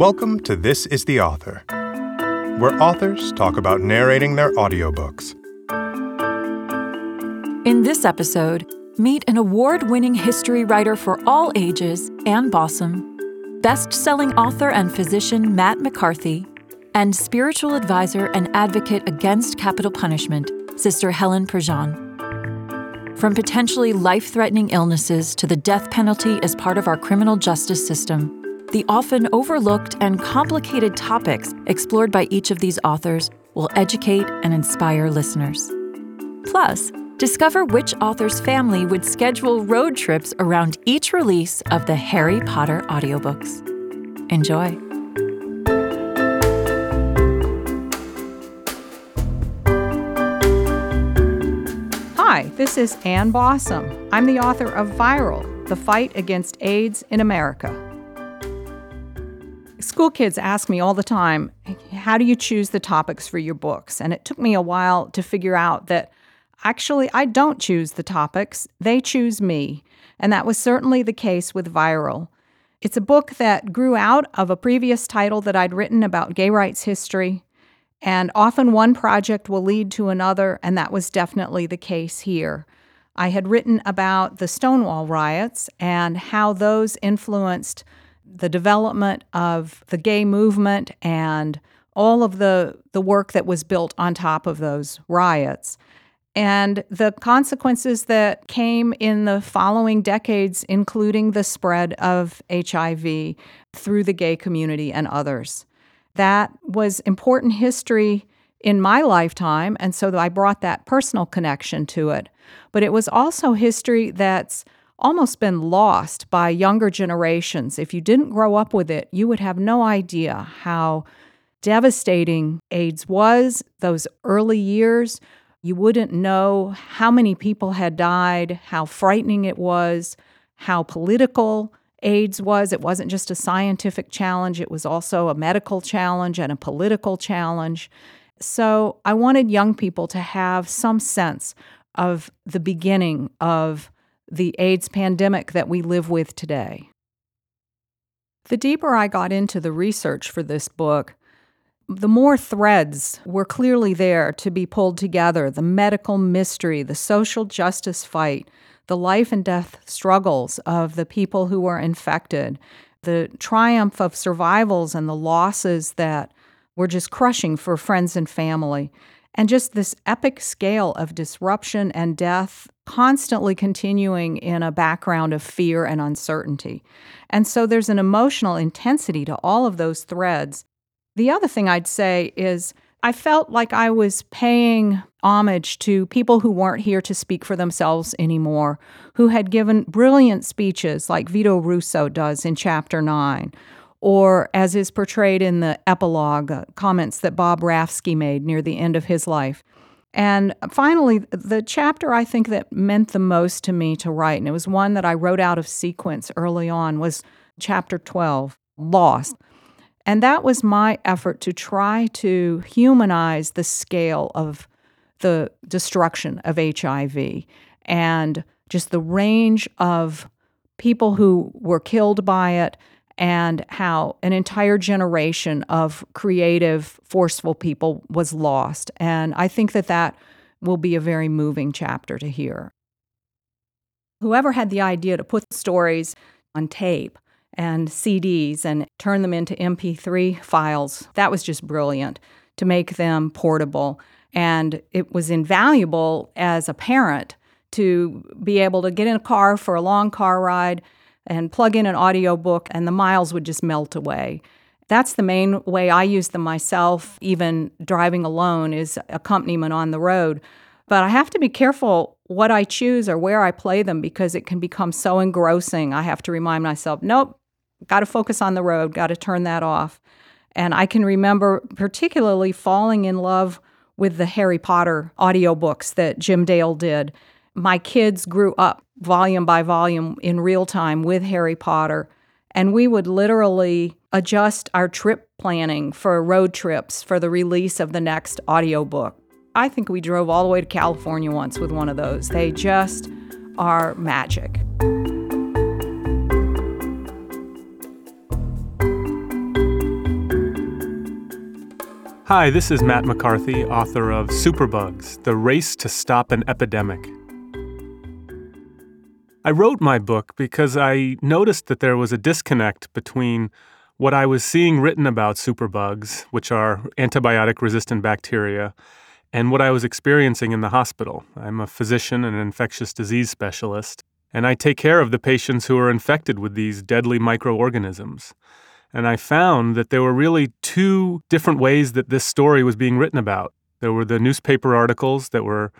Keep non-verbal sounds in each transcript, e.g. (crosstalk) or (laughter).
Welcome to This is the Author, where authors talk about narrating their audiobooks. In this episode, meet an award winning history writer for all ages, Ann Bausum, best selling author and physician Matt McCarthy, and spiritual advisor and advocate against capital punishment, Sister Helen Prejean. From potentially life threatening illnesses to the death penalty as part of our criminal justice system, the often overlooked and complicated topics explored by each of these authors will educate and inspire listeners. Plus, discover which author's family would schedule road trips around each release of the Harry Potter audiobooks. Enjoy. Hi, this is Ann Bausum. I'm the author of Viral The Fight Against AIDS in America. School kids ask me all the time, How do you choose the topics for your books? And it took me a while to figure out that actually I don't choose the topics, they choose me. And that was certainly the case with Viral. It's a book that grew out of a previous title that I'd written about gay rights history. And often one project will lead to another, and that was definitely the case here. I had written about the Stonewall riots and how those influenced the development of the gay movement and all of the, the work that was built on top of those riots. And the consequences that came in the following decades, including the spread of HIV through the gay community and others. That was important history in my lifetime, and so I brought that personal connection to it. But it was also history that's almost been lost by younger generations. If you didn't grow up with it, you would have no idea how devastating AIDS was those early years. You wouldn't know how many people had died, how frightening it was, how political AIDS was. It wasn't just a scientific challenge, it was also a medical challenge and a political challenge. So I wanted young people to have some sense of the beginning of the AIDS pandemic that we live with today. The deeper I got into the research for this book, the more threads were clearly there to be pulled together the medical mystery, the social justice fight, the life and death struggles of the people who were infected, the triumph of survivals and the losses that were just crushing for friends and family, and just this epic scale of disruption and death constantly continuing in a background of fear and uncertainty. And so there's an emotional intensity to all of those threads. The other thing I'd say is I felt like I was paying homage to people who weren't here to speak for themselves anymore, who had given brilliant speeches like Vito Russo does in Chapter 9, or as is portrayed in the epilogue, uh, comments that Bob Rafsky made near the end of his life. And finally, the chapter I think that meant the most to me to write, and it was one that I wrote out of sequence early on, was chapter 12, Lost. And that was my effort to try to humanize the scale of the destruction of HIV and just the range of people who were killed by it and how an entire generation of creative, forceful people was lost. And I think that that will be a very moving chapter to hear. Whoever had the idea to put stories on tape and CDs and turn them into MP3 files, that was just brilliant to make them portable. And it was invaluable as a parent to be able to get in a car for a long car ride and plug in an audiobook and the miles would just melt away. That's the main way I use them myself, even driving alone, is accompaniment on the road. But I have to be careful what I choose or where I play them because it can become so engrossing. I have to remind myself, nope, got to focus on the road, got to turn that off. And I can remember particularly falling in love with the Harry Potter audiobooks that Jim Dale did. My kids grew up volume by volume in real time with Harry Potter, and we would literally adjust our trip planning for road trips for the release of the next audiobook. I think we drove all the way to California once with one of those. They just are magic. Hi, this is Matt McCarthy, author of Superbugs The Race to Stop an Epidemic. I wrote my book because I noticed that there was a disconnect between what I was seeing written about superbugs, which are antibiotic resistant bacteria, and what I was experiencing in the hospital. I'm a physician and an infectious disease specialist, and I take care of the patients who are infected with these deadly microorganisms. And I found that there were really two different ways that this story was being written about. There were the newspaper articles that were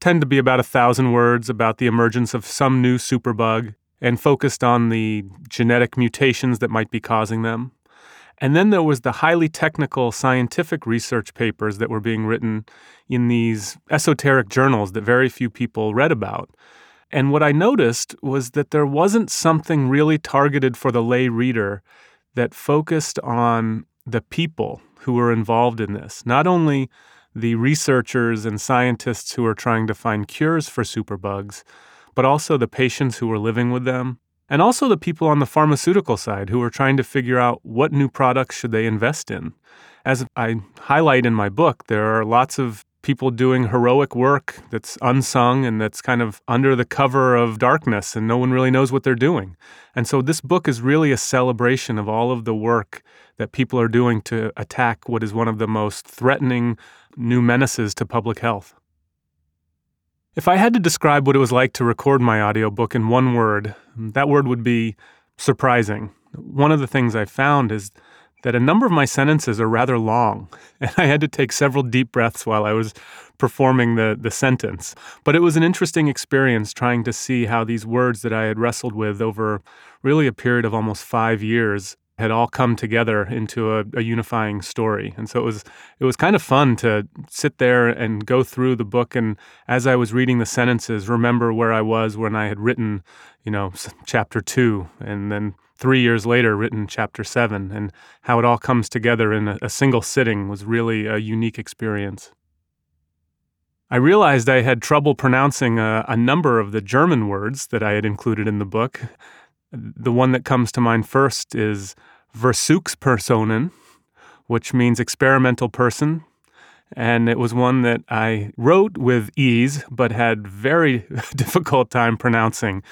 tend to be about a thousand words about the emergence of some new superbug and focused on the genetic mutations that might be causing them. And then there was the highly technical scientific research papers that were being written in these esoteric journals that very few people read about. And what I noticed was that there wasn't something really targeted for the lay reader that focused on the people who were involved in this, not only the researchers and scientists who are trying to find cures for superbugs, but also the patients who are living with them, and also the people on the pharmaceutical side who are trying to figure out what new products should they invest in. As I highlight in my book, there are lots of people doing heroic work that's unsung and that's kind of under the cover of darkness and no one really knows what they're doing. And so this book is really a celebration of all of the work that people are doing to attack what is one of the most threatening new menaces to public health. If I had to describe what it was like to record my audiobook in one word, that word would be surprising. One of the things I found is that a number of my sentences are rather long, (laughs) and I had to take several deep breaths while I was performing the, the sentence. But it was an interesting experience trying to see how these words that I had wrestled with over really a period of almost five years had all come together into a, a, unifying story. And so it was it was kind of fun to sit there and go through the book and as I was reading the sentences remember where I was when I had written, you know, chapter 2 and then three years later written chapter seven, and how it all comes together in a, a single sitting was really a unique experience. I realized I had trouble pronouncing a, a, number of the German words that I had included in the book. The one that comes to mind first is Versuchspersonen, which means experimental person. And it was one that I wrote with ease, but had very (laughs) difficult time pronouncing.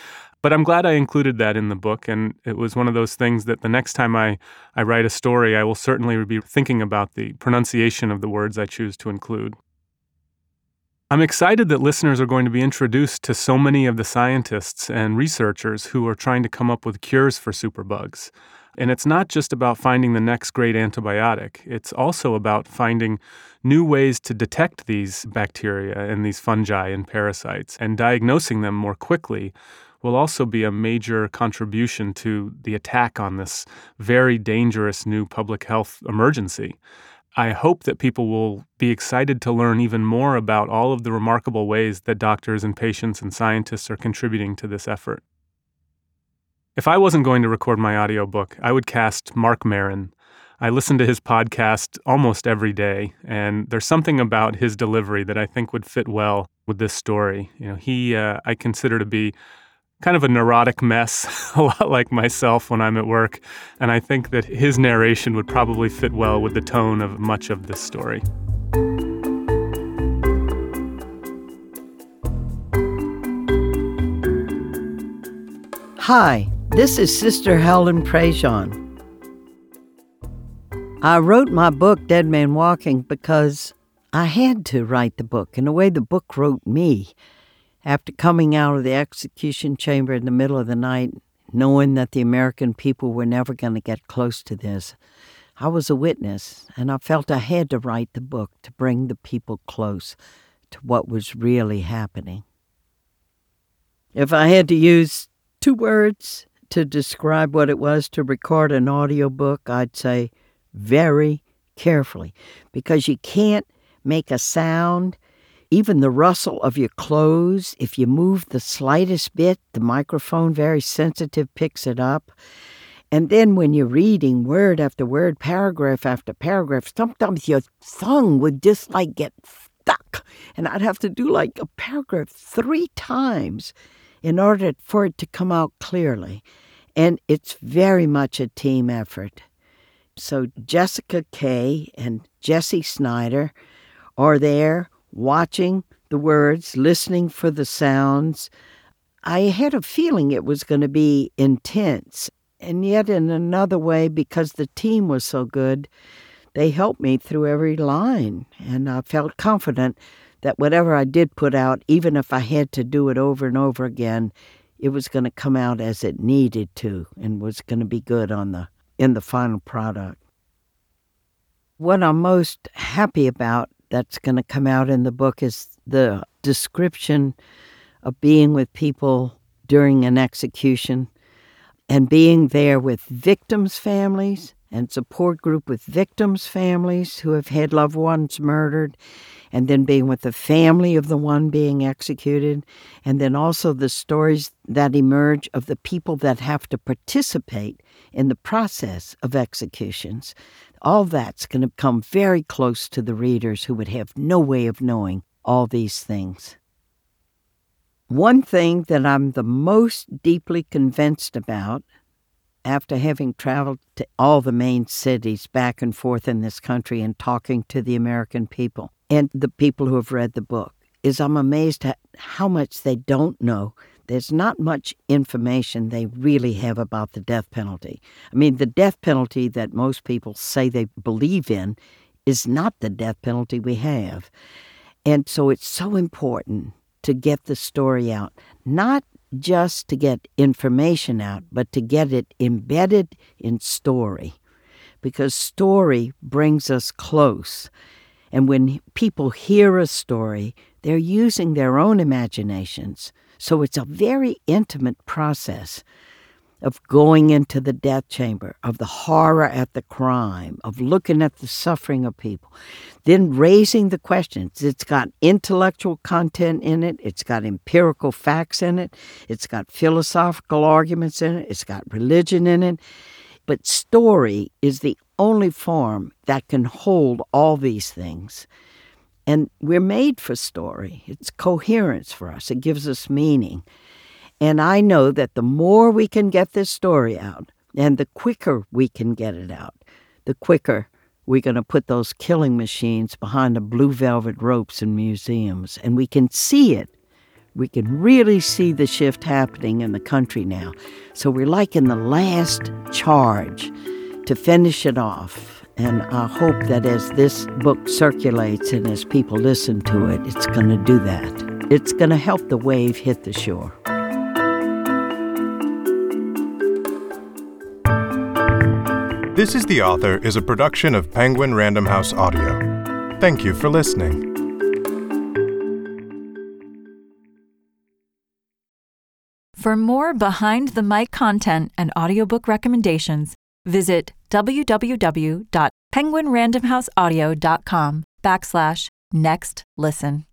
But I'm glad I included that in the book. And it was one of those things that the next time I, I write a story, I will certainly be thinking about the pronunciation of the words I choose to include. I'm excited that listeners are going to be introduced to so many of the scientists and researchers who are trying to come up with cures for superbugs. And it's not just about finding the next great antibiotic, it's also about finding new ways to detect these bacteria and these fungi and parasites and diagnosing them more quickly will also be a major contribution to the attack on this very dangerous new public health emergency. I hope that people will be excited to learn even more about all of the remarkable ways that doctors and patients and scientists are contributing to this effort. If I wasn't going to record my audiobook, I would cast Mark Maron. I listen to his podcast almost every day, and there's something about his delivery that I think would fit well with this story. You know, he uh, I consider to be kind of a neurotic mess, (laughs) a lot like myself when I'm at work, and I think that his narration would probably fit well with the tone of much of this story. Hi, this is Sister Helen Prejean. I wrote my book, Dead Man Walking, because I had to write the book in a way the book wrote me after coming out of the execution chamber in the middle of the night, knowing that the American people were never going to get close to this, I was a witness, and I felt I had to write the book to bring the people close to what was really happening. If I had to use two words to describe what it was to record an audiobook, I'd say very carefully, because you can't make a sound even the rustle of your clothes, if you move the slightest bit, the microphone, very sensitive, picks it up. And then when you're reading word after word, paragraph after paragraph, sometimes your tongue would just like get stuck. And I'd have to do like a paragraph three times in order for it to come out clearly. And it's very much a team effort. So Jessica Kay and Jesse Snyder are there watching the words, listening for the sounds. I had a feeling it was going to be intense. And yet, in another way, because the team was so good, they helped me through every line. And I felt confident that whatever I did put out, even if I had to do it over and over again, it was going to come out as it needed to and was going to be good on the in the final product. What I'm most happy about that's going to come out in the book is the description of being with people during an execution and being there with victims' families and support group with victims' families who have had loved ones murdered, and then being with the family of the one being executed, and then also the stories that emerge of the people that have to participate in the process of executions. All that's going to come very close to the readers who would have no way of knowing all these things. One thing that I'm the most deeply convinced about after having traveled to all the main cities back and forth in this country and talking to the American people and the people who have read the book is I'm amazed at how much they don't know. There's not much information they really have about the death penalty. I mean, the death penalty that most people say they believe in is not the death penalty we have. And so it's so important to get the story out, not just to get information out, but to get it embedded in story. Because story brings us close. And when people hear a story, they're using their own imaginations. So it's a very intimate process of going into the death chamber, of the horror at the crime, of looking at the suffering of people, then raising the questions. It's got intellectual content in it, it's got empirical facts in it, it's got philosophical arguments in it, it's got religion in it. But story is the only form that can hold all these things. And we're made for story. It's coherence for us, it gives us meaning. And I know that the more we can get this story out, and the quicker we can get it out, the quicker we're going to put those killing machines behind the blue velvet ropes in museums. And we can see it. We can really see the shift happening in the country now. So we're like in the last charge to finish it off. And I hope that as this book circulates and as people listen to it, it's going to do that. It's going to help the wave hit the shore. This is the Author is a production of Penguin Random House Audio. Thank you for listening. For more behind the mic content and audiobook recommendations, visit www.penguinrandomhouseaudio.com backslash next listen.